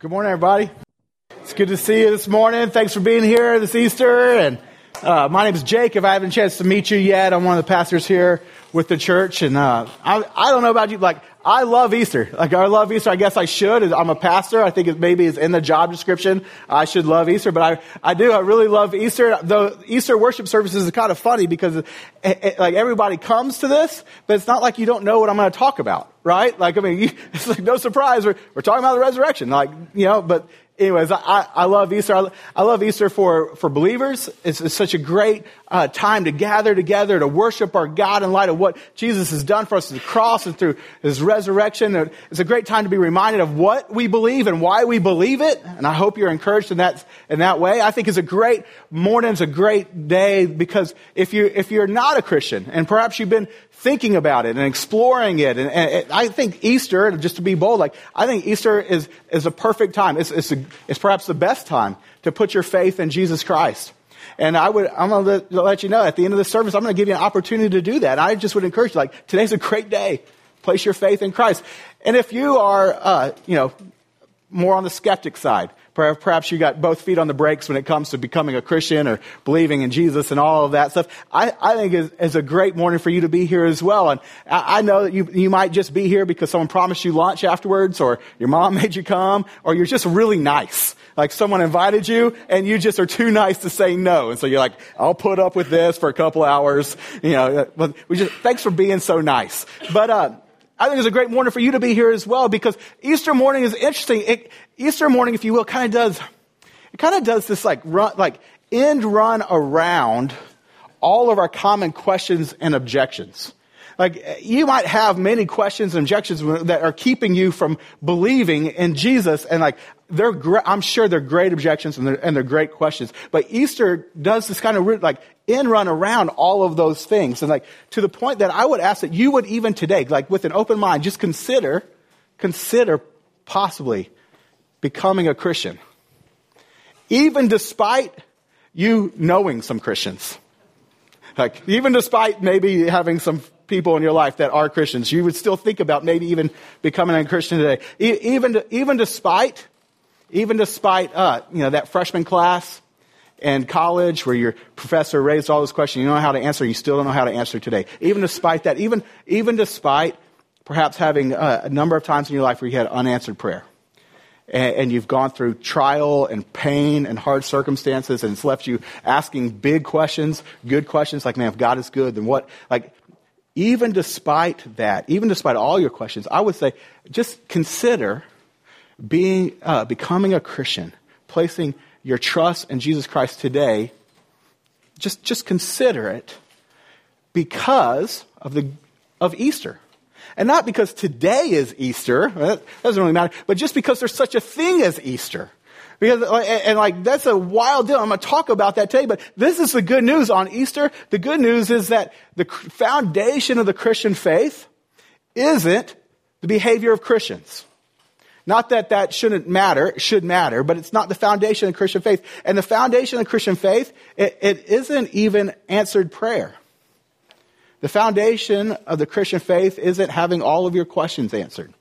Good morning, everybody. It's good to see you this morning. Thanks for being here this Easter. And uh, my name is Jake. If I haven't a chance to meet you yet, I'm one of the pastors here with the church. And uh, I, I don't know about you, like I love Easter. Like I love Easter. I guess I should. I'm a pastor. I think it maybe is in the job description. I should love Easter, but I, I do. I really love Easter. The Easter worship services is kind of funny because it, it, like everybody comes to this, but it's not like you don't know what I'm going to talk about, right? Like I mean, it's like no surprise. We're, we're talking about the resurrection, like you know. But anyways, I, I love Easter. I, love Easter for, for believers. It's, it's such a great uh, time to gather together to worship our God in light of what Jesus has done for us through the cross and through his resurrection. It's a great time to be reminded of what we believe and why we believe it. And I hope you're encouraged in that, in that way. I think it's a great morning. It's a great day because if you, if you're not a Christian and perhaps you've been thinking about it and exploring it. And, and, I think Easter, just to be bold, like I think Easter is is a perfect time. It's it's, a, it's perhaps the best time to put your faith in Jesus Christ. And I would, I'm going to let you know at the end of the service, I'm going to give you an opportunity to do that. I just would encourage you, like, today's a great day. Place your faith in Christ. And if you are, uh, you know, more on the skeptic side, Perhaps you got both feet on the brakes when it comes to becoming a Christian or believing in Jesus and all of that stuff. I, I think it's, it's a great morning for you to be here as well. And I, I know that you, you might just be here because someone promised you lunch afterwards or your mom made you come or you're just really nice. Like someone invited you and you just are too nice to say no. And so you're like, I'll put up with this for a couple hours. You know, we just, thanks for being so nice. But, uh, I think it's a great morning for you to be here as well because Easter morning is interesting. It, Easter morning, if you will, kind of does, it kind of does this like run, like end run around all of our common questions and objections. Like you might have many questions and objections that are keeping you from believing in Jesus, and like they're, I'm sure they're great objections and they're, and they're great questions. But Easter does this kind of like in run around all of those things, and like to the point that I would ask that you would even today, like with an open mind, just consider, consider possibly becoming a Christian. Even despite you knowing some Christians. Like, even despite maybe having some people in your life that are Christians, you would still think about maybe even becoming a Christian today. even, even despite, even despite, uh, you know, that freshman class and college where your professor raised all those questions, you don't know how to answer, you still don't know how to answer today. Even despite that, even, even despite perhaps having uh, a number of times in your life where you had unanswered prayer and, and you've gone through trial and pain and hard circumstances, and it's left you asking big questions, good questions, like, man, if God is good, then what? Like, even despite that, even despite all your questions, I would say just consider being, uh, becoming a Christian, placing your trust in Jesus Christ today. Just, just consider it because of the, of Easter. And not because today is Easter, that doesn't really matter, but just because there's such a thing as Easter. Because, and like, that's a wild deal. I'm going to talk about that today, but this is the good news on Easter. The good news is that the foundation of the Christian faith isn't the behavior of Christians. Not that that shouldn't matter, it should matter, but it's not the foundation of Christian faith. And the foundation of Christian faith, it, it isn't even answered prayer. The foundation of the Christian faith isn't having all of your questions answered.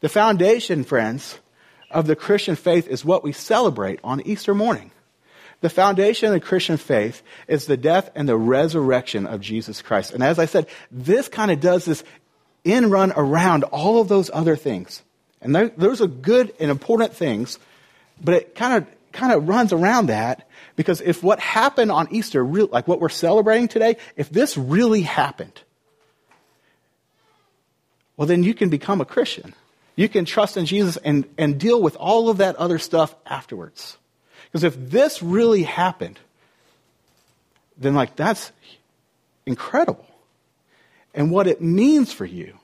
The foundation, friends, of the Christian faith is what we celebrate on Easter morning. The foundation of the Christian faith is the death and the resurrection of Jesus Christ. And as I said, this kind of does this in run around all of those other things. And those are good and important things, but it kind of kind of runs around that because if what happened on Easter, like what we're celebrating today, if this really happened, well, then you can become a Christian. You can trust in Jesus and, and deal with all of that other stuff afterwards. Because if this really happened, then, like, that's incredible. And what it means for you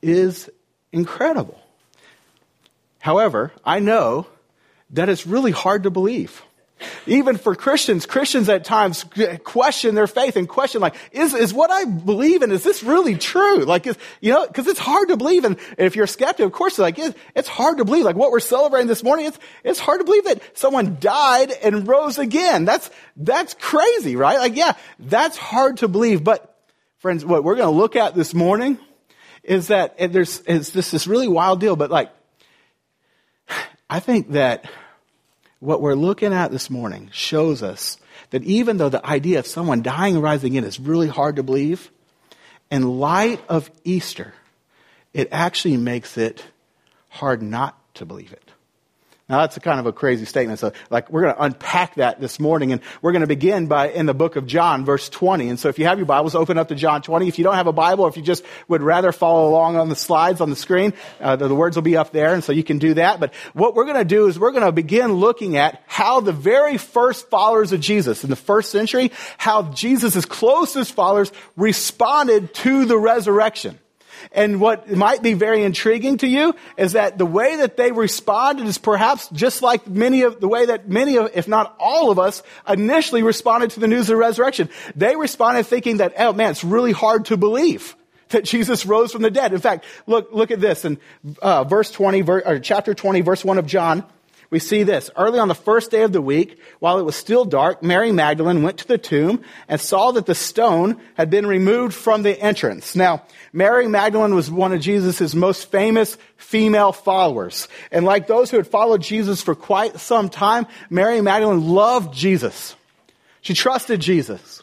is incredible. However, I know that it's really hard to believe. Even for Christians, Christians at times question their faith and question like, is, is what I believe in, is this really true? Like, is, you know, cause it's hard to believe. And if you're a skeptic, of course, like, it, it's hard to believe. Like what we're celebrating this morning, it's, it's hard to believe that someone died and rose again. That's, that's crazy, right? Like, yeah, that's hard to believe. But friends, what we're going to look at this morning is that there's, it's this, this really wild deal, but like, I think that what we're looking at this morning shows us that even though the idea of someone dying and rising again is really hard to believe, in light of Easter, it actually makes it hard not to believe it. Now that's a kind of a crazy statement. So like we're going to unpack that this morning and we're going to begin by in the book of John verse 20. And so if you have your Bibles, open up to John 20. If you don't have a Bible, if you just would rather follow along on the slides on the screen, uh, the, the words will be up there and so you can do that. But what we're going to do is we're going to begin looking at how the very first followers of Jesus in the first century, how Jesus' closest followers responded to the resurrection. And what might be very intriguing to you is that the way that they responded is perhaps just like many of the way that many of, if not all of us, initially responded to the news of the resurrection. They responded thinking that, oh man, it's really hard to believe that Jesus rose from the dead. In fact, look, look at this in uh, verse 20, ver, or chapter 20, verse 1 of John we see this. Early on the first day of the week, while it was still dark, Mary Magdalene went to the tomb and saw that the stone had been removed from the entrance. Now, Mary Magdalene was one of Jesus' most famous female followers. And like those who had followed Jesus for quite some time, Mary Magdalene loved Jesus. She trusted Jesus.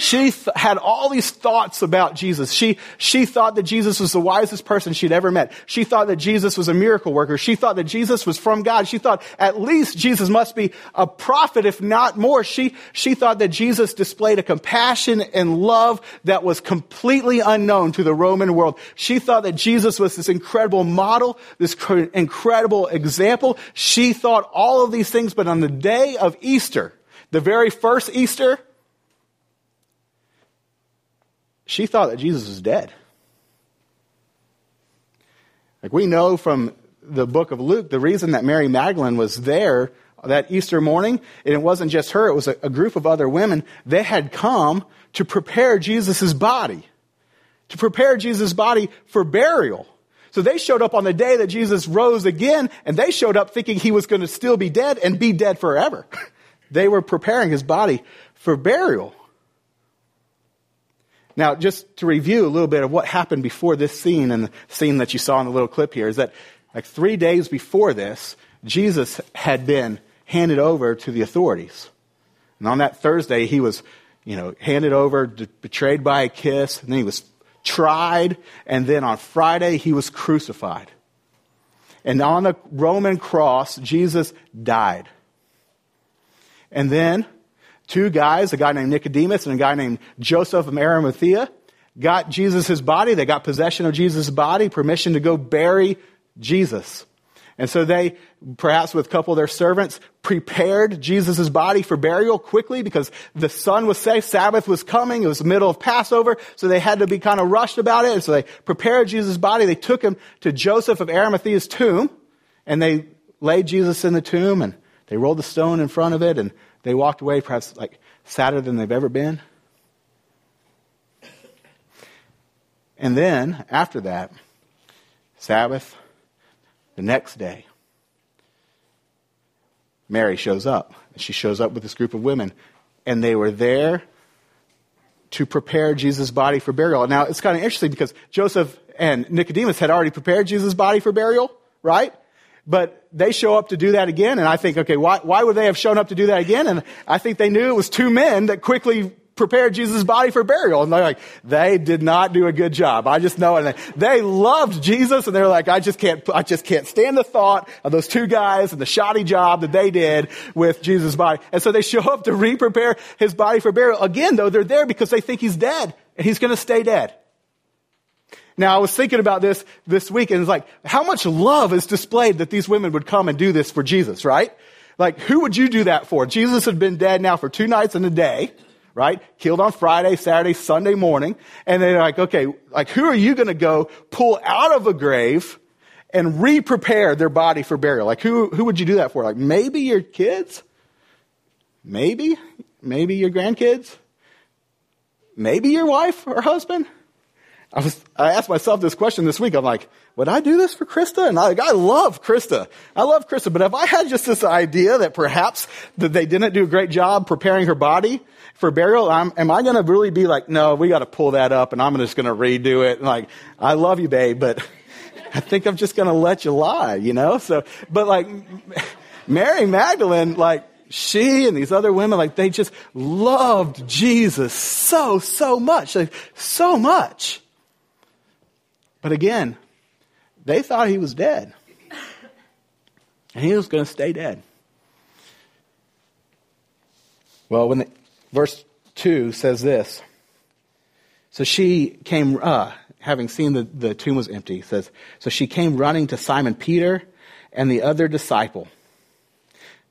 She th- had all these thoughts about Jesus. She, she thought that Jesus was the wisest person she'd ever met. She thought that Jesus was a miracle worker. She thought that Jesus was from God. She thought at least Jesus must be a prophet, if not more. She, she thought that Jesus displayed a compassion and love that was completely unknown to the Roman world. She thought that Jesus was this incredible model, this cr- incredible example. She thought all of these things, but on the day of Easter, the very first Easter, she thought that Jesus was dead. Like we know from the book of Luke, the reason that Mary Magdalene was there that Easter morning, and it wasn't just her, it was a, a group of other women, they had come to prepare Jesus' body, to prepare Jesus' body for burial. So they showed up on the day that Jesus rose again, and they showed up thinking he was going to still be dead and be dead forever. they were preparing his body for burial. Now, just to review a little bit of what happened before this scene and the scene that you saw in the little clip here is that like three days before this, Jesus had been handed over to the authorities. And on that Thursday, he was, you know, handed over, betrayed by a kiss, and then he was tried, and then on Friday, he was crucified. And on the Roman cross, Jesus died. And then two guys, a guy named Nicodemus and a guy named Joseph of Arimathea, got Jesus' body. They got possession of Jesus' body, permission to go bury Jesus. And so they, perhaps with a couple of their servants, prepared Jesus' body for burial quickly because the sun was safe, Sabbath was coming, it was the middle of Passover, so they had to be kind of rushed about it. And so they prepared Jesus' body. They took him to Joseph of Arimathea's tomb, and they laid Jesus in the tomb, and they rolled the stone in front of it, and they walked away perhaps like sadder than they've ever been. And then, after that, Sabbath, the next day, Mary shows up. She shows up with this group of women, and they were there to prepare Jesus' body for burial. Now, it's kind of interesting because Joseph and Nicodemus had already prepared Jesus' body for burial, right? But they show up to do that again, and I think, okay, why, why would they have shown up to do that again? And I think they knew it was two men that quickly prepared Jesus' body for burial. And they're like, they did not do a good job. I just know it. They loved Jesus, and they're like, I just can't, I just can't stand the thought of those two guys and the shoddy job that they did with Jesus' body. And so they show up to re-prepare his body for burial. Again, though, they're there because they think he's dead, and he's going to stay dead. Now, I was thinking about this this week, and it's like, how much love is displayed that these women would come and do this for Jesus, right? Like, who would you do that for? Jesus had been dead now for two nights and a day, right? Killed on Friday, Saturday, Sunday morning. And they're like, okay, like, who are you going to go pull out of a grave and re-prepare their body for burial? Like, who, who would you do that for? Like, maybe your kids? Maybe? Maybe your grandkids? Maybe your wife or husband? I was, I asked myself this question this week. I'm like, would I do this for Krista? And I, I love Krista. I love Krista. But if I had just this idea that perhaps that they didn't do a great job preparing her body for burial, I'm, am I going to really be like, no, we got to pull that up and I'm just going to redo it? And like, I love you, babe, but I think I'm just going to let you lie, you know? So, but like Mary Magdalene, like she and these other women, like they just loved Jesus so, so much, like so much. But again, they thought he was dead. And he was going to stay dead. Well, when the, verse 2 says this So she came, uh, having seen the, the tomb was empty, says, So she came running to Simon Peter and the other disciple,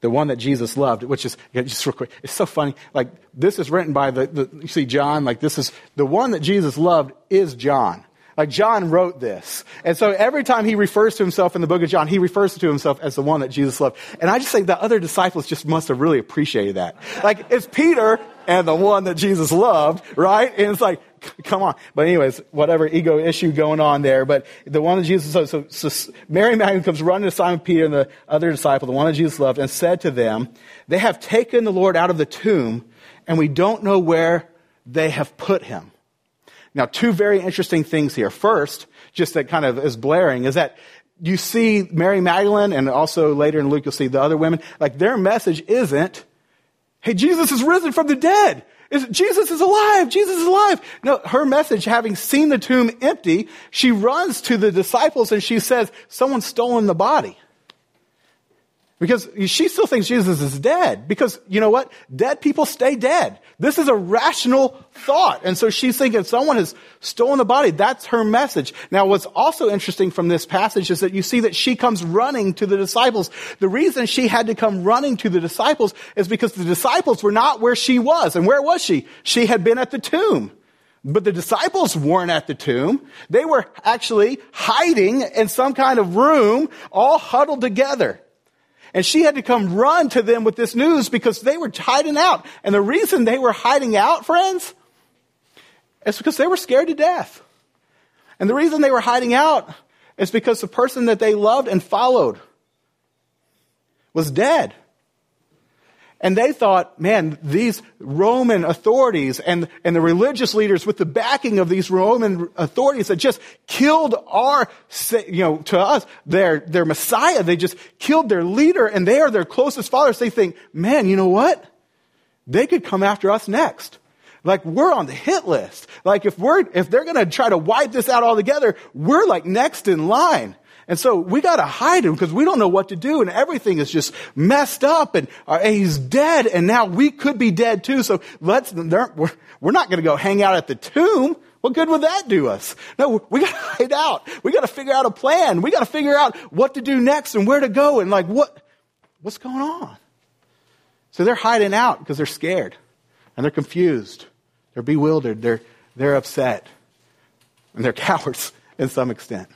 the one that Jesus loved, which is, just real quick, it's so funny. Like, this is written by the, the you see, John, like, this is, the one that Jesus loved is John. Like John wrote this. And so every time he refers to himself in the book of John, he refers to himself as the one that Jesus loved. And I just think the other disciples just must have really appreciated that. Like it's Peter and the one that Jesus loved, right? And it's like, come on. But anyways, whatever ego issue going on there. But the one that Jesus loved. So, so Mary Magdalene comes running to Simon Peter and the other disciple, the one that Jesus loved, and said to them, they have taken the Lord out of the tomb and we don't know where they have put him. Now, two very interesting things here. First, just that kind of is blaring, is that you see Mary Magdalene and also later in Luke you'll see the other women, like their message isn't, hey, Jesus is risen from the dead. Is, Jesus is alive. Jesus is alive. No, her message, having seen the tomb empty, she runs to the disciples and she says, someone's stolen the body. Because she still thinks Jesus is dead. Because you know what? Dead people stay dead. This is a rational thought. And so she's thinking someone has stolen the body. That's her message. Now what's also interesting from this passage is that you see that she comes running to the disciples. The reason she had to come running to the disciples is because the disciples were not where she was. And where was she? She had been at the tomb. But the disciples weren't at the tomb. They were actually hiding in some kind of room, all huddled together. And she had to come run to them with this news because they were hiding out. And the reason they were hiding out, friends, is because they were scared to death. And the reason they were hiding out is because the person that they loved and followed was dead. And they thought, man, these Roman authorities and, and the religious leaders with the backing of these Roman authorities that just killed our, you know, to us, their, their Messiah, they just killed their leader and they are their closest followers. They think, man, you know what? They could come after us next. Like we're on the hit list. Like if we're, if they're gonna try to wipe this out altogether, we're like next in line. And so we got to hide him because we don't know what to do and everything is just messed up and, uh, and he's dead and now we could be dead too. So let's, we're, we're not going to go hang out at the tomb. What good would that do us? No, we got to hide out. We got to figure out a plan. We got to figure out what to do next and where to go and like what, what's going on? So they're hiding out because they're scared and they're confused. They're bewildered. They're, they're upset and they're cowards in some extent.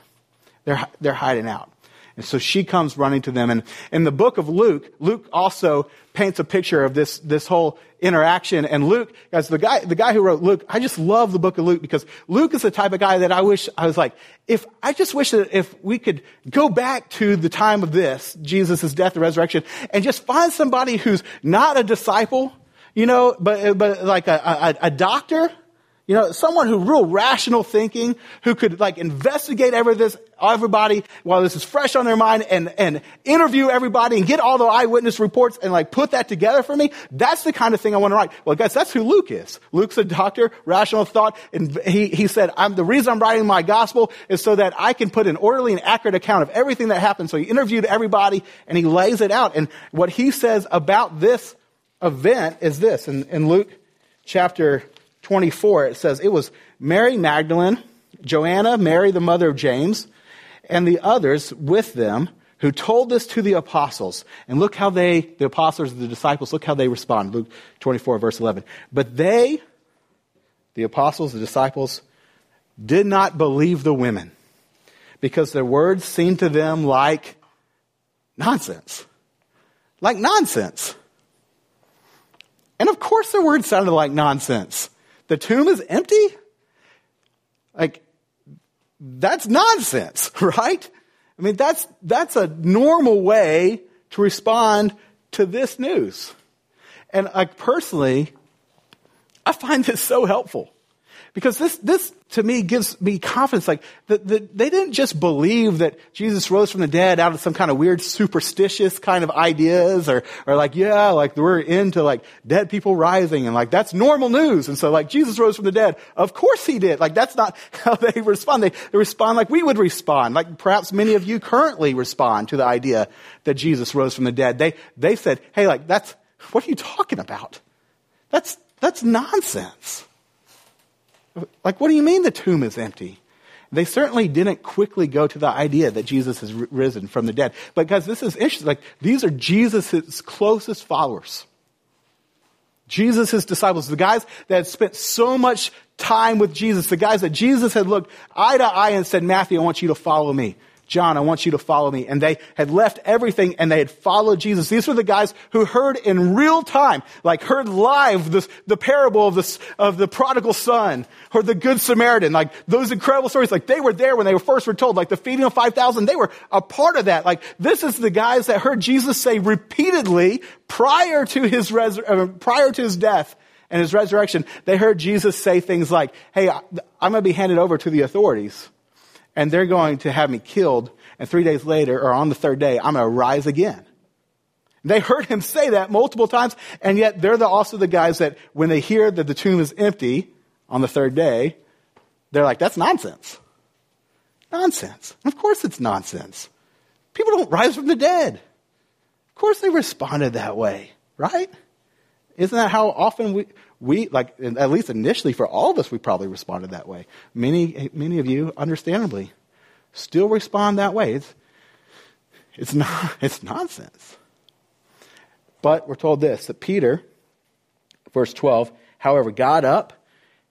They're, they're hiding out. And so she comes running to them. And in the book of Luke, Luke also paints a picture of this, this whole interaction. And Luke, as the guy, the guy who wrote Luke, I just love the book of Luke because Luke is the type of guy that I wish, I was like, if, I just wish that if we could go back to the time of this, Jesus' death and resurrection, and just find somebody who's not a disciple, you know, but, but like a, a, a doctor, you know, someone who real rational thinking, who could like investigate every this, everybody while this is fresh on their mind and, and interview everybody and get all the eyewitness reports and like put that together for me. That's the kind of thing I want to write. Well, guys, that's who Luke is. Luke's a doctor, rational thought, and he, he said, I'm, the reason I'm writing my gospel is so that I can put an orderly and accurate account of everything that happened. So he interviewed everybody and he lays it out. And what he says about this event is this in, in Luke chapter 24, it says, It was Mary Magdalene, Joanna, Mary, the mother of James, and the others with them who told this to the apostles. And look how they, the apostles, the disciples, look how they respond. Luke 24, verse 11. But they, the apostles, the disciples, did not believe the women because their words seemed to them like nonsense. Like nonsense. And of course their words sounded like nonsense the tomb is empty? Like, that's nonsense, right? I mean, that's, that's a normal way to respond to this news. And like personally, I find this so helpful Because this, this to me gives me confidence. Like, the, the, they didn't just believe that Jesus rose from the dead out of some kind of weird superstitious kind of ideas or, or like, yeah, like we're into like dead people rising and like that's normal news. And so like Jesus rose from the dead. Of course he did. Like that's not how they respond. They, they respond like we would respond. Like perhaps many of you currently respond to the idea that Jesus rose from the dead. They, they said, hey, like that's, what are you talking about? That's, that's nonsense. Like, what do you mean the tomb is empty? They certainly didn't quickly go to the idea that Jesus has risen from the dead. Because this is interesting. Like, these are Jesus' closest followers. Jesus' disciples, the guys that had spent so much time with Jesus, the guys that Jesus had looked eye to eye and said, Matthew, I want you to follow me. John, I want you to follow me. And they had left everything and they had followed Jesus. These were the guys who heard in real time, like heard live this, the parable of the, of the prodigal son or the good Samaritan, like those incredible stories. Like they were there when they were first were told, like the feeding of 5,000, they were a part of that. Like this is the guys that heard Jesus say repeatedly prior to his, res- uh, prior to his death and his resurrection, they heard Jesus say things like, Hey, I'm going to be handed over to the authorities and they're going to have me killed, and three days later, or on the third day, I'm going to rise again. They heard him say that multiple times, and yet they're the, also the guys that when they hear that the tomb is empty on the third day, they're like, that's nonsense. Nonsense. Of course it's nonsense. People don't rise from the dead. Of course they responded that way, right? Isn't that how often we, we, like, at least initially for all of us, we probably responded that way. Many, many of you, understandably, still respond that way. It's, it's, not, it's nonsense. But we're told this that Peter, verse 12, however, got up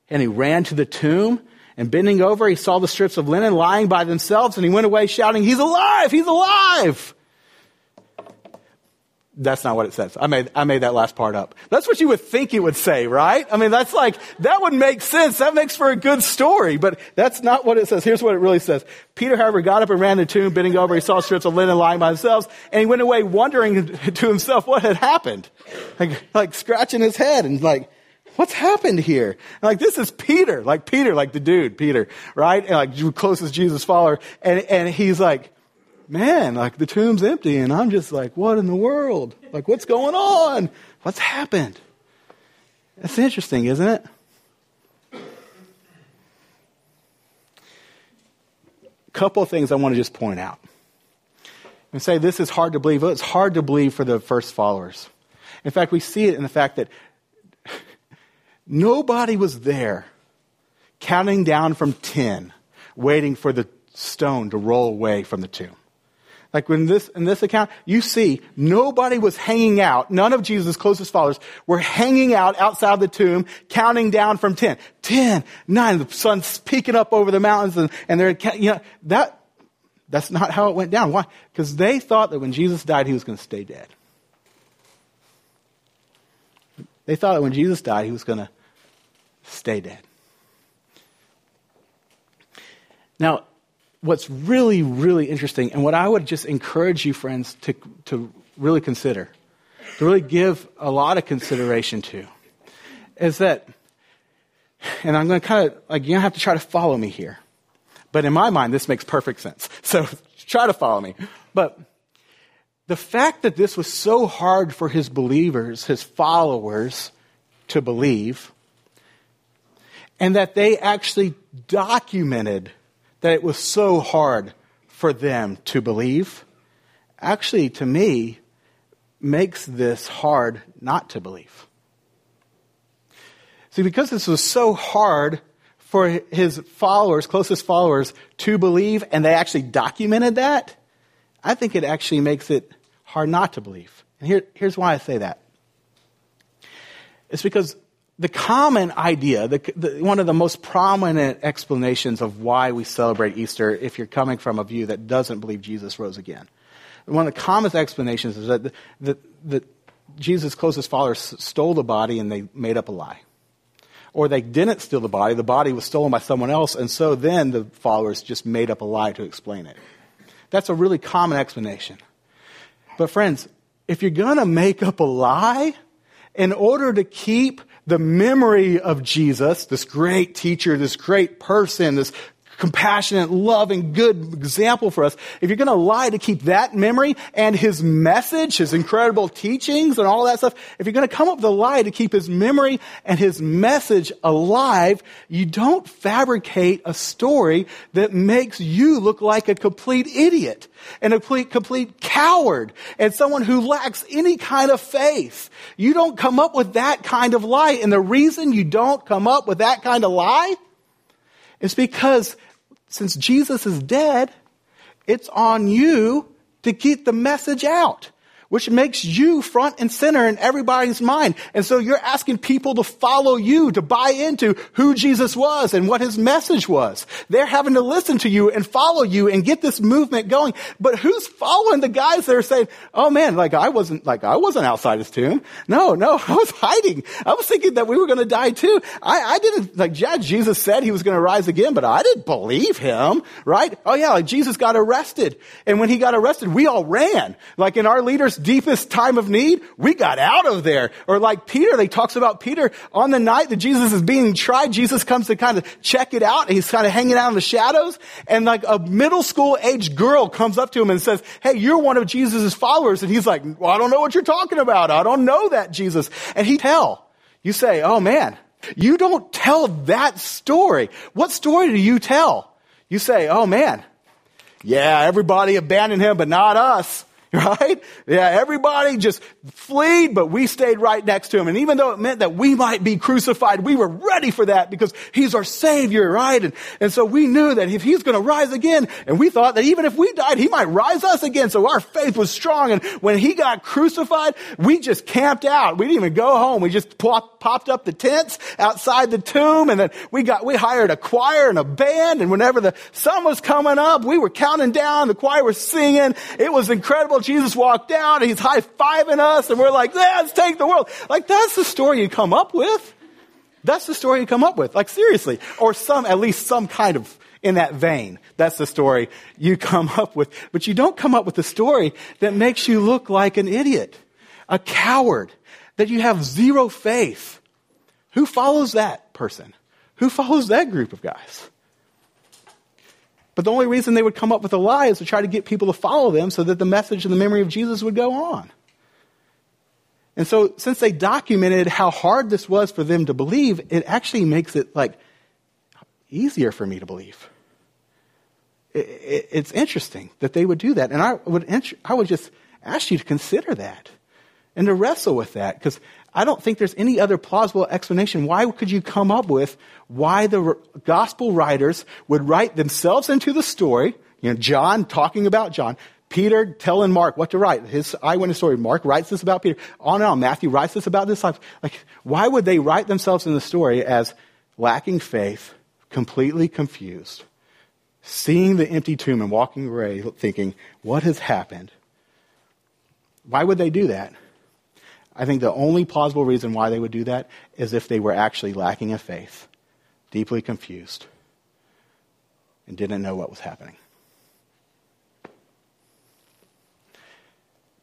and he ran to the tomb. And bending over, he saw the strips of linen lying by themselves, and he went away shouting, He's alive! He's alive! That's not what it says. I made, I made that last part up. That's what you would think it would say, right? I mean, that's like, that would make sense. That makes for a good story, but that's not what it says. Here's what it really says. Peter, however, got up and ran to the tomb, bending over. He saw strips of linen lying by themselves, and he went away wondering to himself what had happened. Like, like scratching his head and like, what's happened here? Like, this is Peter, like Peter, like the dude, Peter, right? And like closest Jesus follower. And, and he's like, man, like the tomb's empty. And I'm just like, what in the world? Like, what's going on? What's happened? That's interesting, isn't it? A couple of things I want to just point out. And say this is hard to believe. Well, it's hard to believe for the first followers. In fact, we see it in the fact that nobody was there counting down from 10, waiting for the stone to roll away from the tomb. Like when this, in this account, you see nobody was hanging out. None of Jesus' closest followers were hanging out outside the tomb, counting down from 10. 10, 9, the sun's peeking up over the mountains and, and they're, you know, that, that's not how it went down. Why? Because they thought that when Jesus died, he was going to stay dead. They thought that when Jesus died, he was going to stay dead. Now, what's really, really interesting, and what I would just encourage you, friends, to, to really consider, to really give a lot of consideration to, is that, and I'm going to kind of, like, you have to try to follow me here. But in my mind, this makes perfect sense. So try to follow me. But the fact that this was so hard for his believers, his followers, to believe, and that they actually documented that it was so hard for them to believe actually, to me, makes this hard not to believe. See, because this was so hard for his followers, closest followers, to believe, and they actually documented that, I think it actually makes it hard not to believe. And here, here's why I say that. It's because the common idea, the, the, one of the most prominent explanations of why we celebrate Easter, if you're coming from a view that doesn't believe Jesus rose again, one of the common explanations is that, that, that Jesus' closest followers stole the body and they made up a lie. Or they didn't steal the body, the body was stolen by someone else, and so then the followers just made up a lie to explain it. That's a really common explanation. But friends, if you're going to make up a lie in order to keep the memory of Jesus, this great teacher, this great person, this compassionate, loving, good example for us, if you're going to lie to keep that memory and his message, his incredible teachings and all that stuff, if you're going to come up with a lie to keep his memory and his message alive, you don't fabricate a story that makes you look like a complete idiot and a complete, complete coward and someone who lacks any kind of faith. You don't come up with that kind of lie. And the reason you don't come up with that kind of lie is because since Jesus is dead, it's on you to get the message out which makes you front and center in everybody's mind. And so you're asking people to follow you, to buy into who Jesus was and what his message was. They're having to listen to you and follow you and get this movement going. But who's following the guys that are saying, oh man, like I wasn't, like I wasn't outside his tomb. No, no, I was hiding. I was thinking that we were going to die too. I, I didn't, like, yeah, Jesus said he was going to rise again, but I didn't believe him, right? Oh yeah, like Jesus got arrested. And when he got arrested, we all ran. Like in our leaders deepest time of need, we got out of there. Or like Peter, they talks about Peter on the night that Jesus is being tried, Jesus comes to kind of check it out. he's kind of hanging out in the shadows. And like a middle school age girl comes up to him and says, Hey, you're one of Jesus' followers. And he's like, well, I don't know what you're talking about. I don't know that Jesus. And he tell. You say, Oh man, you don't tell that story. What story do you tell? You say, Oh man, yeah, everybody abandoned him, but not us. right? Yeah, everybody just fled, but we stayed right next to him. And even though it meant that we might be crucified, we were ready for that because he's our savior, right? And, and so we knew that if he's going to rise again, and we thought that even if we died, he might rise us again. So our faith was strong. And when he got crucified, we just camped out. We didn't even go home. We just pop, popped up the tents outside the tomb. And then we got, we hired a choir and a band. And whenever the sun was coming up, we were counting down. The choir was singing. It was incredible. Jesus walked down and he's high fiving us and we're like, let's take the world. Like that's the story you come up with. That's the story you come up with. Like seriously. Or some, at least some kind of in that vein. That's the story you come up with. But you don't come up with a story that makes you look like an idiot, a coward, that you have zero faith. Who follows that person? Who follows that group of guys? But the only reason they would come up with a lie is to try to get people to follow them so that the message and the memory of Jesus would go on. And so, since they documented how hard this was for them to believe, it actually makes it like easier for me to believe. It, it, it's interesting that they would do that. And I would, I would just ask you to consider that and to wrestle with that because I don't think there's any other plausible explanation. Why could you come up with why the gospel writers would write themselves into the story? You know, John talking about John, Peter telling Mark what to write. His eyewitness story. Mark writes this about Peter. On and on. Matthew writes this about this life. Like, why would they write themselves in the story as lacking faith, completely confused, seeing the empty tomb and walking away thinking, what has happened? Why would they do that? I think the only plausible reason why they would do that is if they were actually lacking in faith, deeply confused, and didn't know what was happening.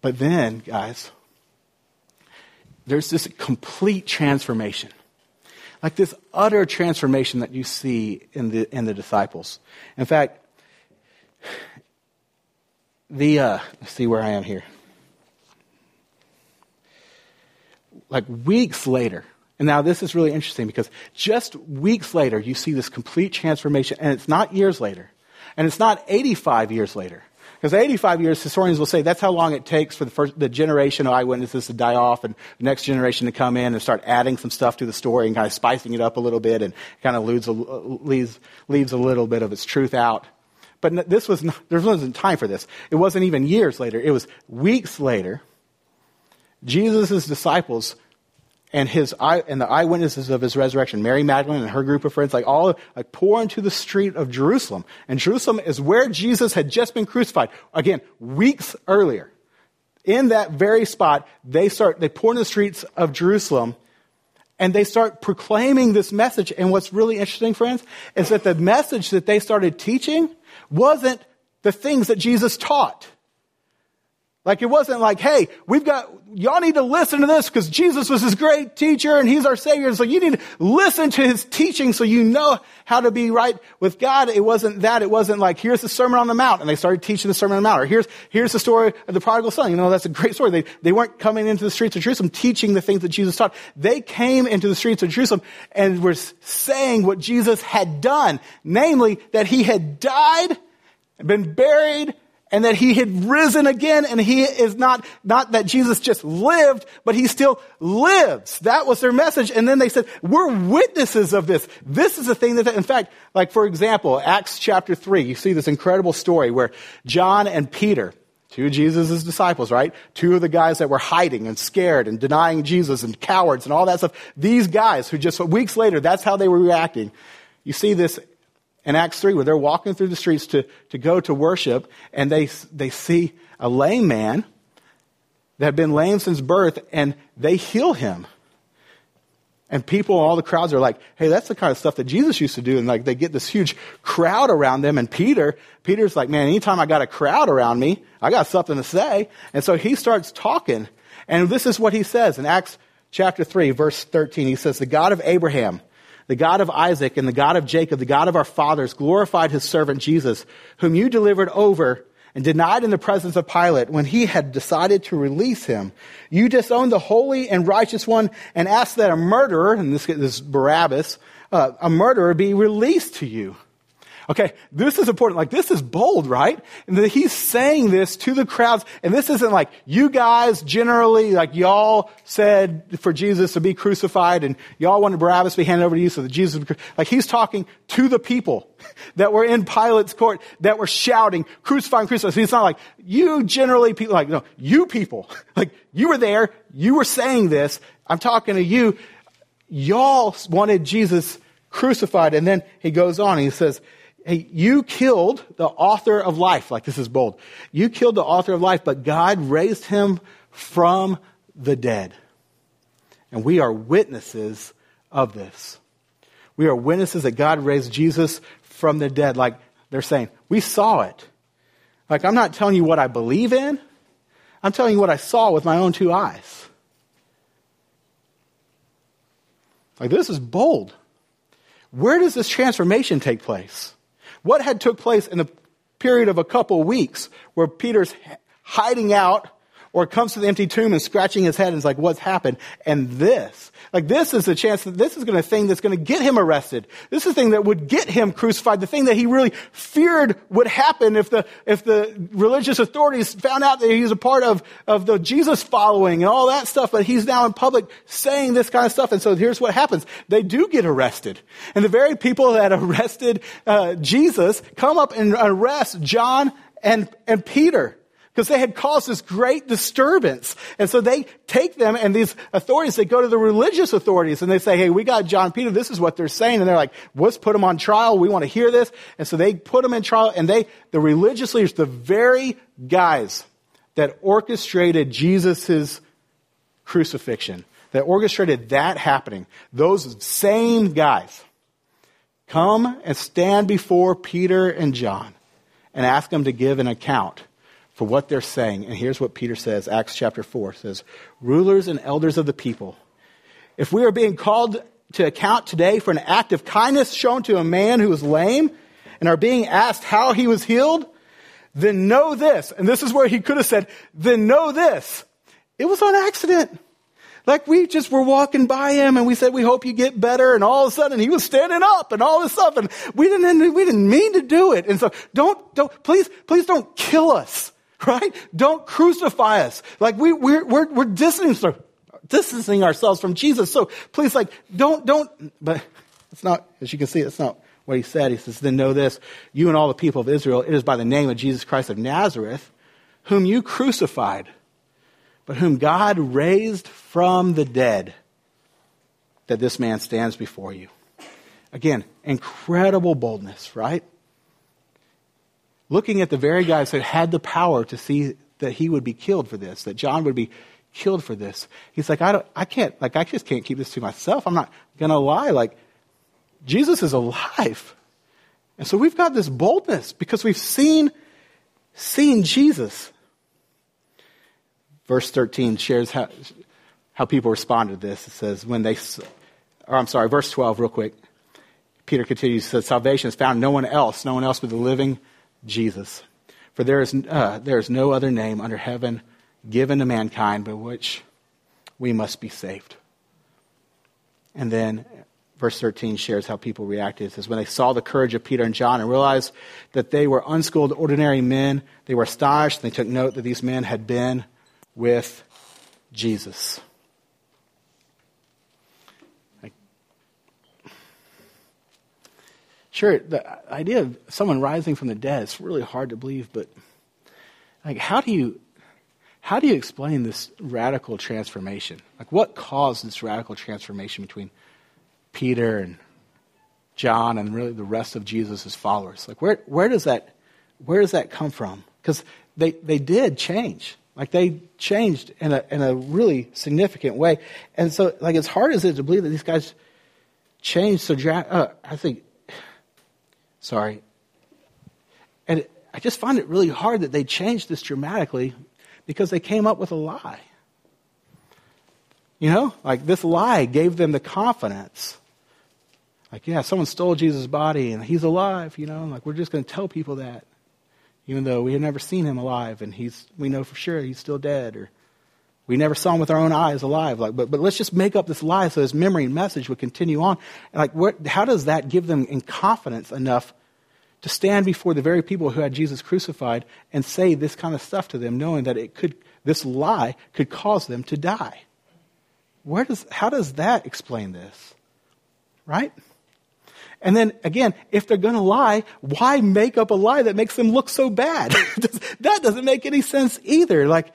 But then, guys, there's this complete transformation. Like this utter transformation that you see in the, in the disciples. In fact, the, uh, let's see where I am here. Like weeks later, and now this is really interesting because just weeks later, you see this complete transformation, and it's not years later, and it's not 85 years later. Because 85 years, historians will say that's how long it takes for the first, the generation of eyewitnesses to die off and the next generation to come in and start adding some stuff to the story and kind of spicing it up a little bit and kind of leaves leaves, leaves a little bit of its truth out. But this was not, there wasn't time for this. It wasn't even years later. It was weeks later Jesus' disciples and his and the eyewitnesses of his resurrection, Mary Magdalene and her group of friends, like all like pour into the street of Jerusalem. And Jerusalem is where Jesus had just been crucified. Again, weeks earlier. In that very spot, they start, they pour in the streets of Jerusalem and they start proclaiming this message. And what's really interesting, friends, is that the message that they started teaching wasn't the things that Jesus taught. Like it wasn't like, hey, we've got, y'all need to listen to this because Jesus was this great teacher and he's our savior. So you need to listen to his teaching so you know how to be right with God. It wasn't that. It wasn't like, here's the Sermon on the Mount and they started teaching the Sermon on the Mount or here's, here's the story of the prodigal son. You know, that's a great story. They, they weren't coming into the streets of Jerusalem teaching the things that Jesus taught. They came into the streets of Jerusalem and were saying what Jesus had done, namely that he had died, and been buried, and that he had risen again and he is not, not that Jesus just lived, but he still lives. That was their message. And then they said, we're witnesses of this. This is the thing that, in fact, like for example, Acts chapter three, you see this incredible story where John and Peter, two of Jesus' disciples, right? Two of the guys that were hiding and scared and denying Jesus and cowards and all that stuff. These guys who just weeks later, that's how they were reacting. You see this in Acts 3 where they're walking through the streets to, to go to worship and they, they see a lame man that had been lame since birth and they heal him. And people, all the crowds are like, hey, that's the kind of stuff that Jesus used to do. And like they get this huge crowd around them. And Peter, Peter's like, man, anytime I got a crowd around me, I got something to say. And so he starts talking. And this is what he says in Acts chapter 3, verse 13. He says, the God of Abraham, the God of Isaac and the God of Jacob, the God of our fathers, glorified his servant Jesus, whom you delivered over and denied in the presence of Pilate when he had decided to release him. You disowned the holy and righteous one and asked that a murderer, and this is Barabbas, uh, a murderer be released to you. Okay, this is important. Like, this is bold, right? And he's saying this to the crowds, and this isn't like, you guys generally, like, y'all said for Jesus to be crucified, and y'all wanted Barabbas to be handed over to you so that Jesus Like, he's talking to the people that were in Pilate's court that were shouting, crucify, crucify. So it's not like, you generally people, like, no, you people. Like, you were there, you were saying this, I'm talking to you. Y'all wanted Jesus crucified, and then he goes on, he says, Hey, you killed the author of life. Like this is bold. You killed the author of life, but God raised him from the dead. And we are witnesses of this. We are witnesses that God raised Jesus from the dead. Like they're saying, we saw it. Like I'm not telling you what I believe in. I'm telling you what I saw with my own two eyes. Like this is bold. Where does this transformation take place? What had took place in the period of a couple weeks where Peter's hiding out or comes to the empty tomb and scratching his head and is like, what's happened? And this, like this is the chance that this is going to thing that's going to get him arrested. This is the thing that would get him crucified. The thing that he really feared would happen if the, if the religious authorities found out that he's a part of, of the Jesus following and all that stuff, but he's now in public saying this kind of stuff. And so here's what happens. They do get arrested. And the very people that arrested, uh, Jesus come up and arrest John and, and Peter because they had caused this great disturbance. And so they take them and these authorities, they go to the religious authorities and they say, hey, we got John Peter. This is what they're saying. And they're like, let's put him on trial. We want to hear this. And so they put him in trial and they, the religious leaders, the very guys that orchestrated Jesus' crucifixion, that orchestrated that happening, those same guys come and stand before Peter and John and ask them to give an account for what they're saying. And here's what Peter says, Acts chapter 4 says, Rulers and elders of the people, if we are being called to account today for an act of kindness shown to a man who is lame and are being asked how he was healed, then know this. And this is where he could have said, then know this. It was on accident. Like we just were walking by him and we said, we hope you get better. And all of a sudden he was standing up and all this stuff. And we didn't, we didn't mean to do it. And so don't, don't, please, please don't kill us right? Don't crucify us. Like we, we're, we're, we're distancing, distancing ourselves from Jesus. So please, like, don't, don't, but it's not, as you can see, it's not what he said. He says, then know this, you and all the people of Israel, it is by the name of Jesus Christ of Nazareth, whom you crucified, but whom God raised from the dead, that this man stands before you. Again, incredible boldness, right? Looking at the very guys that had the power to see that he would be killed for this, that John would be killed for this. He's like, I, don't, I can't, like, I just can't keep this to myself. I'm not going to lie. Like, Jesus is alive. And so we've got this boldness because we've seen, seen Jesus. verse 13 shares how, how people responded to this. It says, when they, or I'm sorry, verse 12, real quick. Peter continues, says, Salvation is found no one else, no one else but the living Jesus. For there is, uh, there is no other name under heaven given to mankind by which we must be saved. And then verse 13 shares how people reacted. It says, When they saw the courage of Peter and John and realized that they were unschooled, ordinary men, they were astonished. And they took note that these men had been with Jesus. Sure, the idea of someone rising from the dead is really hard to believe, but like, how do you how do you explain this radical transformation? Like, what caused this radical transformation between Peter and John and really the rest of Jesus' followers? Like, where, where, does, that, where does that come from? Because they, they did change. Like, they changed in a, in a really significant way. And so, like, as hard as it is to believe that these guys changed so, uh, I think, sorry. And I just find it really hard that they changed this dramatically because they came up with a lie. You know, like this lie gave them the confidence. Like, yeah, someone stole Jesus' body and he's alive, you know, like we're just going to tell people that. Even though we had never seen him alive and he's, we know for sure he's still dead or we never saw him with our own eyes alive. Like, but, but let's just make up this lie so his memory and message would continue on. Like, what, how does that give them in confidence enough to stand before the very people who had Jesus crucified and say this kind of stuff to them, knowing that it could, this lie could cause them to die. Where does, how does that explain this? Right? And then again, if they're going to lie, why make up a lie that makes them look so bad? that doesn't make any sense either. Like,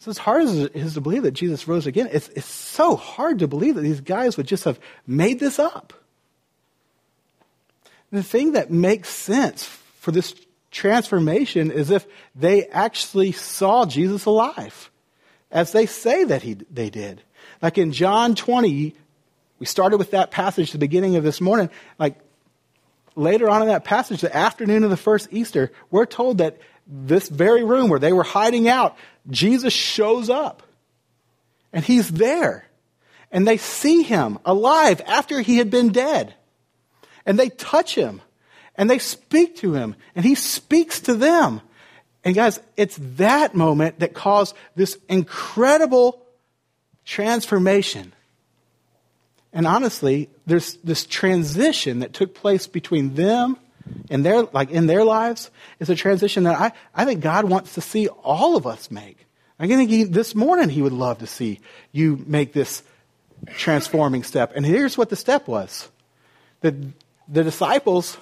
it's as hard as it is to believe that Jesus rose again. It's, it's so hard to believe that these guys would just have made this up. The thing that makes sense for this transformation is if they actually saw Jesus alive, as they say that he, they did. Like in John 20, we started with that passage the beginning of this morning. Like later on in that passage, the afternoon of the first Easter, we're told that this very room where they were hiding out, Jesus shows up. And he's there. And they see him alive after he had been dead and they touch him and they speak to him and he speaks to them. And guys, it's that moment that caused this incredible transformation. And honestly, there's this transition that took place between them and their like in their lives is a transition that I, I think God wants to see all of us make. I think he, this morning he would love to see you make this transforming step. And here's what the step was. That the disciples,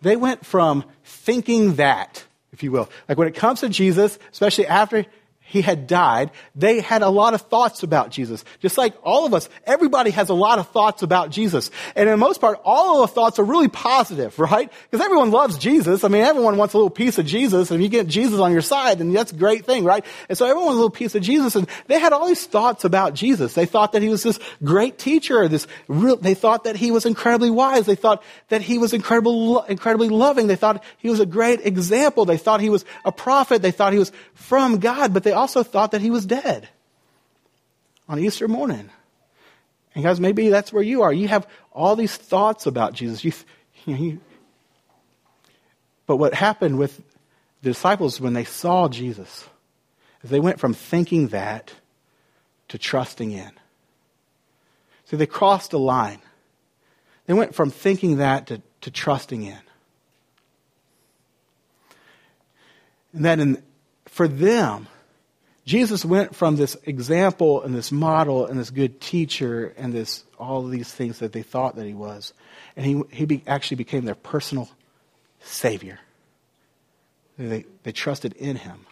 they went from thinking that, if you will. Like when it comes to Jesus, especially after he had died, they had a lot of thoughts about Jesus. Just like all of us, everybody has a lot of thoughts about Jesus. And in the most part, all of the thoughts are really positive, right? Because everyone loves Jesus. I mean, everyone wants a little piece of Jesus. And if you get Jesus on your side, then that's a great thing, right? And so everyone wants a little piece of Jesus. And they had all these thoughts about Jesus. They thought that he was this great teacher, this real, they thought that he was incredibly wise. They thought that he was incredible, incredibly loving. They thought he was a great example. They thought he was a prophet. They thought he was from God, but they also thought that he was dead on Easter morning. And guys, maybe that's where you are. You have all these thoughts about Jesus. You, you, you, but what happened with the disciples when they saw Jesus is they went from thinking that to trusting in. See, they crossed a line. They went from thinking that to, to trusting in. And then in, for them, Jesus went from this example and this model and this good teacher and this all these things that they thought that he was, and he he be, actually became their personal savior. They they trusted in him.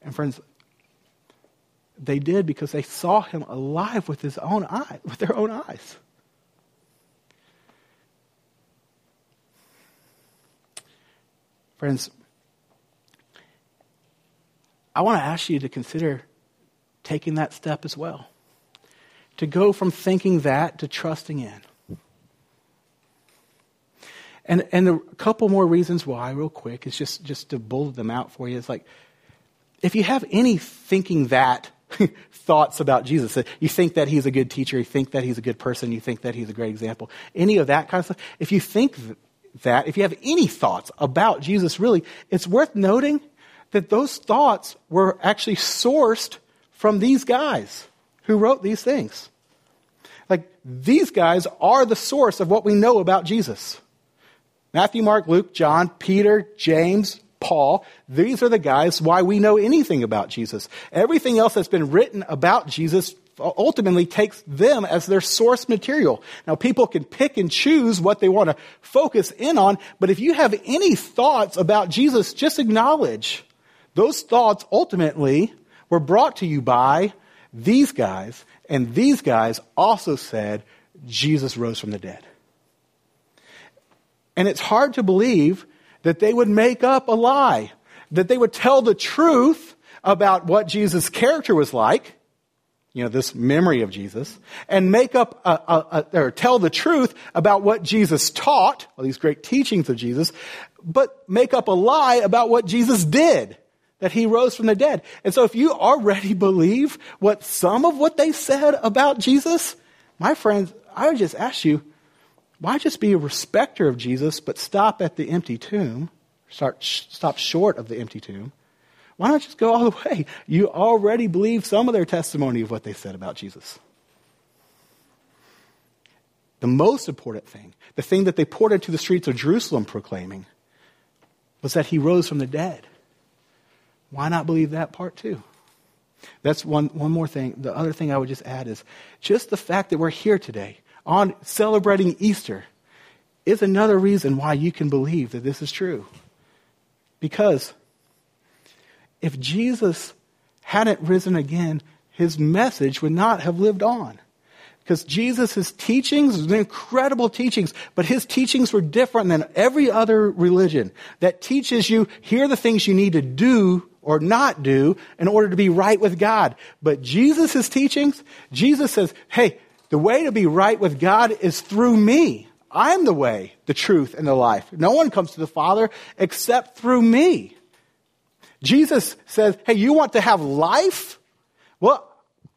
And friends, they did because they saw him alive with his own eye, with their own eyes. Friends, I want to ask you to consider taking that step as well. To go from thinking that to trusting in. And, and a couple more reasons why, real quick, is just, just to bullet them out for you. It's like, if you have any thinking that thoughts about Jesus, you think that he's a good teacher, you think that he's a good person, you think that he's a great example, any of that kind of stuff, if you think that, if you have any thoughts about Jesus, really, it's worth noting that those thoughts were actually sourced from these guys who wrote these things. Like, these guys are the source of what we know about Jesus. Matthew, Mark, Luke, John, Peter, James, Paul, these are the guys why we know anything about Jesus. Everything else that's been written about Jesus ultimately takes them as their source material. Now, people can pick and choose what they want to focus in on, but if you have any thoughts about Jesus, just acknowledge those thoughts ultimately were brought to you by these guys, and these guys also said Jesus rose from the dead. And it's hard to believe that they would make up a lie, that they would tell the truth about what Jesus' character was like, you know, this memory of Jesus, and make up a, a, a, or tell the truth about what Jesus taught, all these great teachings of Jesus, but make up a lie about what Jesus did, that he rose from the dead. And so if you already believe what some of what they said about Jesus, my friends, I would just ask you, why just be a respecter of Jesus, but stop at the empty tomb? Start, stop short of the empty tomb. Why not just go all the way? You already believe some of their testimony of what they said about Jesus. The most important thing, the thing that they poured into the streets of Jerusalem proclaiming, was that he rose from the dead. Why not believe that part too? That's one, one more thing. The other thing I would just add is just the fact that we're here today on celebrating Easter is another reason why you can believe that this is true. Because if Jesus hadn't risen again, his message would not have lived on. Because Jesus' teachings, incredible teachings, but his teachings were different than every other religion that teaches you here are the things you need to do or not do in order to be right with God. But Jesus' teachings, Jesus says, hey, the way to be right with God is through me. I'm the way, the truth, and the life. No one comes to the Father except through me. Jesus says, Hey, you want to have life? Well,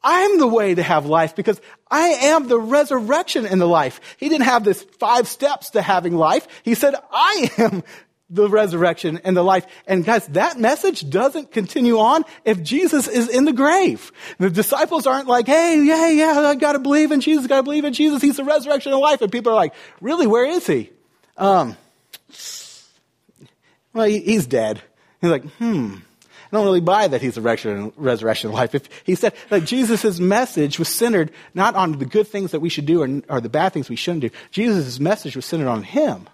I'm the way to have life because I am the resurrection and the life. He didn't have this five steps to having life. He said, I am the resurrection and the life. And guys, that message doesn't continue on if Jesus is in the grave. The disciples aren't like, hey, yeah, yeah, I gotta believe in Jesus, gotta believe in Jesus, he's the resurrection and life. And people are like, really, where is he? Um, well, he's dead. He's like, hmm. I don't really buy that he's the resurrection, resurrection life. If he said that Jesus' message was centered not on the good things that we should do or, or the bad things we shouldn't do. Jesus' message was centered on him.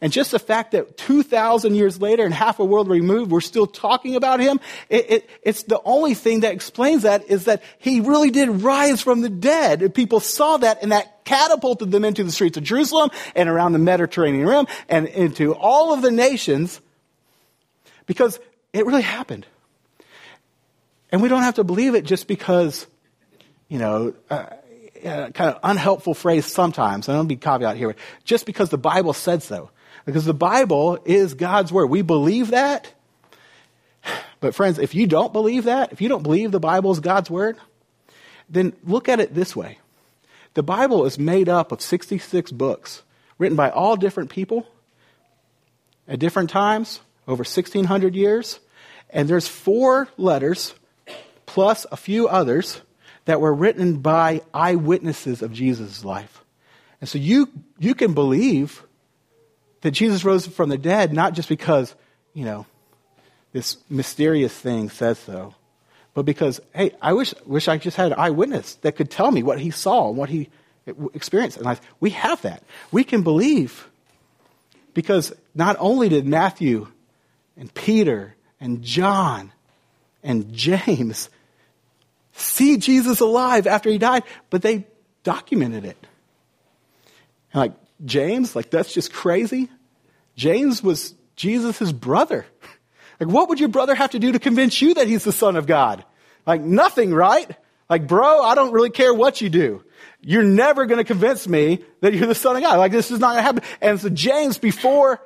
And just the fact that 2,000 years later and half a world removed, we're still talking about him, it, it, it's the only thing that explains that is that he really did rise from the dead. People saw that and that catapulted them into the streets of Jerusalem and around the Mediterranean rim and into all of the nations because it really happened. And we don't have to believe it just because, you know, uh, uh, kind of unhelpful phrase sometimes. I don't be caveat here. Just because the Bible said so. Because the Bible is God's Word. We believe that. But, friends, if you don't believe that, if you don't believe the Bible is God's Word, then look at it this way the Bible is made up of 66 books written by all different people at different times, over 1,600 years. And there's four letters plus a few others that were written by eyewitnesses of Jesus' life. And so you, you can believe that Jesus rose from the dead not just because, you know, this mysterious thing says so, but because, hey, I wish, wish I just had an eyewitness that could tell me what he saw and what he experienced in life. We have that. We can believe because not only did Matthew and Peter and John and James see Jesus alive after he died, but they documented it. And like James, like that's just crazy. James was Jesus' brother. Like, what would your brother have to do to convince you that he's the Son of God? Like, nothing, right? Like, bro, I don't really care what you do. You're never going to convince me that you're the son of God. Like, this is not going to happen. And so James, before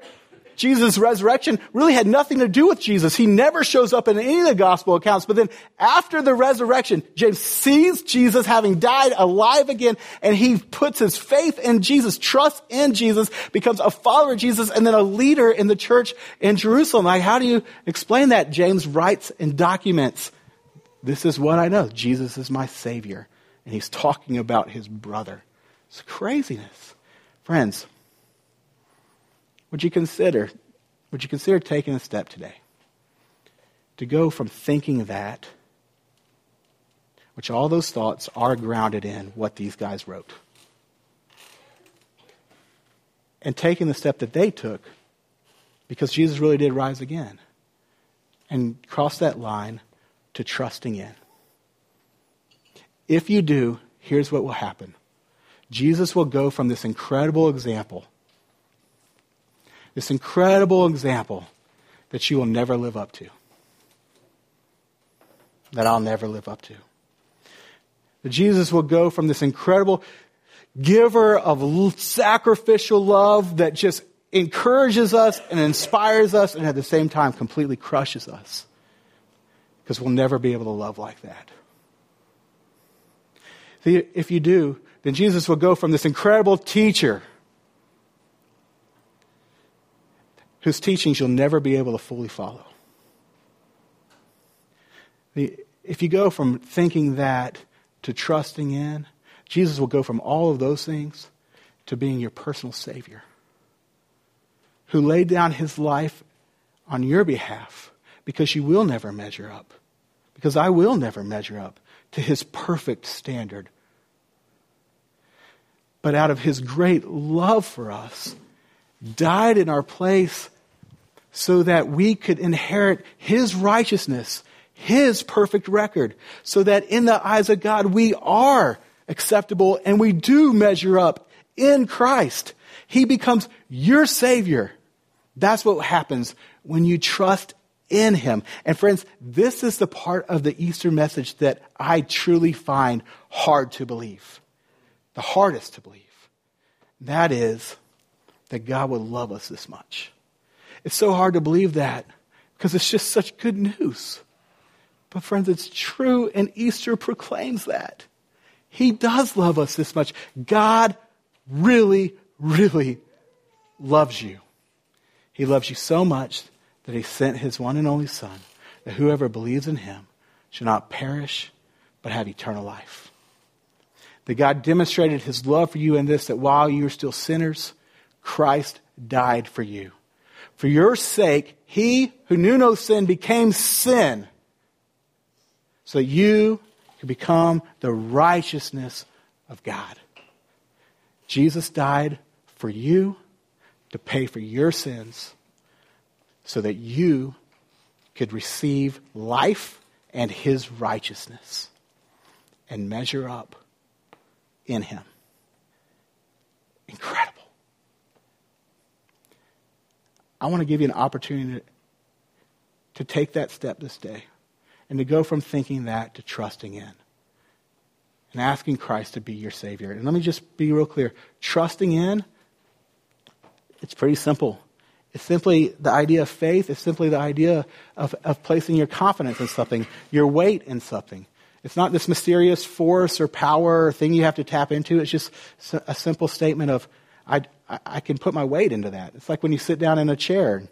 Jesus' resurrection really had nothing to do with Jesus. He never shows up in any of the gospel accounts. But then after the resurrection, James sees Jesus having died alive again and he puts his faith in Jesus, trust in Jesus, becomes a follower of Jesus and then a leader in the church in Jerusalem. Like, how do you explain that? James writes and documents, this is what I know. Jesus is my savior. And he's talking about his brother. It's craziness. Friends, would you consider, would you consider taking a step today to go from thinking that, which all those thoughts are grounded in what these guys wrote, and taking the step that they took because Jesus really did rise again, and cross that line to trusting in. If you do, here's what will happen. Jesus will go from this incredible example this incredible example that you will never live up to. That I'll never live up to. That Jesus will go from this incredible giver of sacrificial love that just encourages us and inspires us and at the same time completely crushes us. Because we'll never be able to love like that. If you do, then Jesus will go from this incredible teacher whose teachings you'll never be able to fully follow. If you go from thinking that to trusting in, Jesus will go from all of those things to being your personal Savior, who laid down his life on your behalf because you will never measure up, because I will never measure up to his perfect standard. But out of his great love for us, died in our place so that we could inherit His righteousness, His perfect record, so that in the eyes of God we are acceptable and we do measure up in Christ. He becomes your Savior. That's what happens when you trust in Him. And friends, this is the part of the Easter message that I truly find hard to believe. The hardest to believe. That is that God would love us this much. It's so hard to believe that because it's just such good news. But, friends, it's true, and Easter proclaims that. He does love us this much. God really, really loves you. He loves you so much that He sent His one and only Son, that whoever believes in Him shall not perish, but have eternal life. That God demonstrated His love for you in this, that while you were still sinners, Christ died for you. For your sake, he who knew no sin became sin so that you could become the righteousness of God. Jesus died for you to pay for your sins so that you could receive life and his righteousness and measure up in him. Incredible. I want to give you an opportunity to, to take that step this day and to go from thinking that to trusting in and asking Christ to be your Savior. And let me just be real clear trusting in, it's pretty simple. It's simply the idea of faith, it's simply the idea of, of placing your confidence in something, your weight in something. It's not this mysterious force or power or thing you have to tap into. It's just a simple statement of, I, I can put my weight into that. It's like when you sit down in a chair,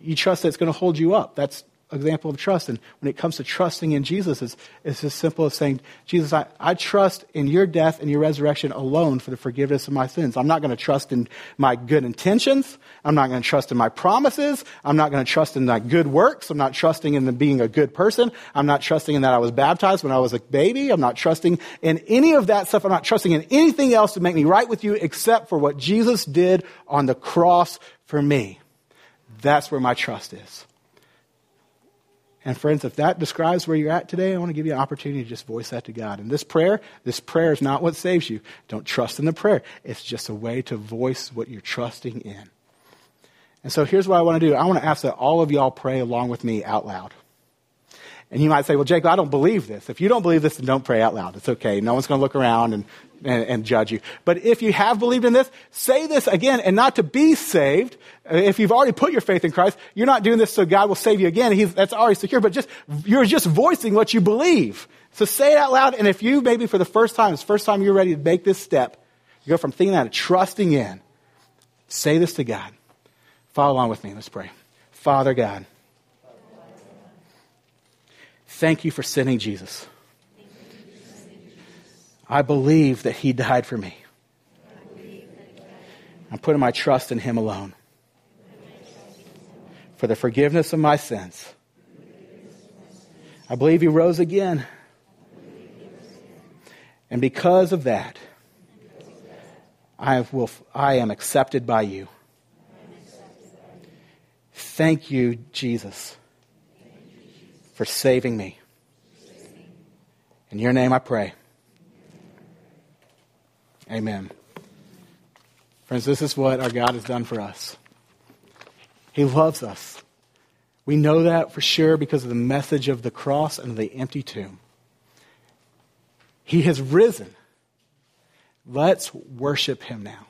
you trust that it's going to hold you up. That's example of trust. And when it comes to trusting in Jesus, it's, it's as simple as saying, Jesus, I, I trust in your death and your resurrection alone for the forgiveness of my sins. I'm not going to trust in my good intentions. I'm not going to trust in my promises. I'm not going to trust in my good works. I'm not trusting in being a good person. I'm not trusting in that I was baptized when I was a baby. I'm not trusting in any of that stuff. I'm not trusting in anything else to make me right with you except for what Jesus did on the cross for me. That's where my trust is. And friends, if that describes where you're at today, I want to give you an opportunity to just voice that to God. And this prayer, this prayer is not what saves you. Don't trust in the prayer. It's just a way to voice what you're trusting in. And so here's what I want to do. I want to ask that all of y'all pray along with me out loud. And you might say, well, Jacob, I don't believe this. If you don't believe this, then don't pray out loud. It's okay. No one's going to look around and, and, and, judge you. But if you have believed in this, say this again and not to be saved. Uh, if you've already put your faith in Christ, you're not doing this so God will save you again. He's, that's already secure, but just, you're just voicing what you believe. So say it out loud. And if you maybe for the first time, it's the first time you're ready to make this step, you go from thinking that to trusting in, say this to God. Follow along with me. Let's pray. Father God, Thank you for sending Jesus. I believe that he died for me. I'm putting my trust in him alone for the forgiveness of my sins. I believe he rose again. And because of that, I, will, I am accepted by you. Thank you, Jesus for saving me. In your name I pray. Amen. Friends, this is what our God has done for us. He loves us. We know that for sure because of the message of the cross and the empty tomb. He has risen. Let's worship him now.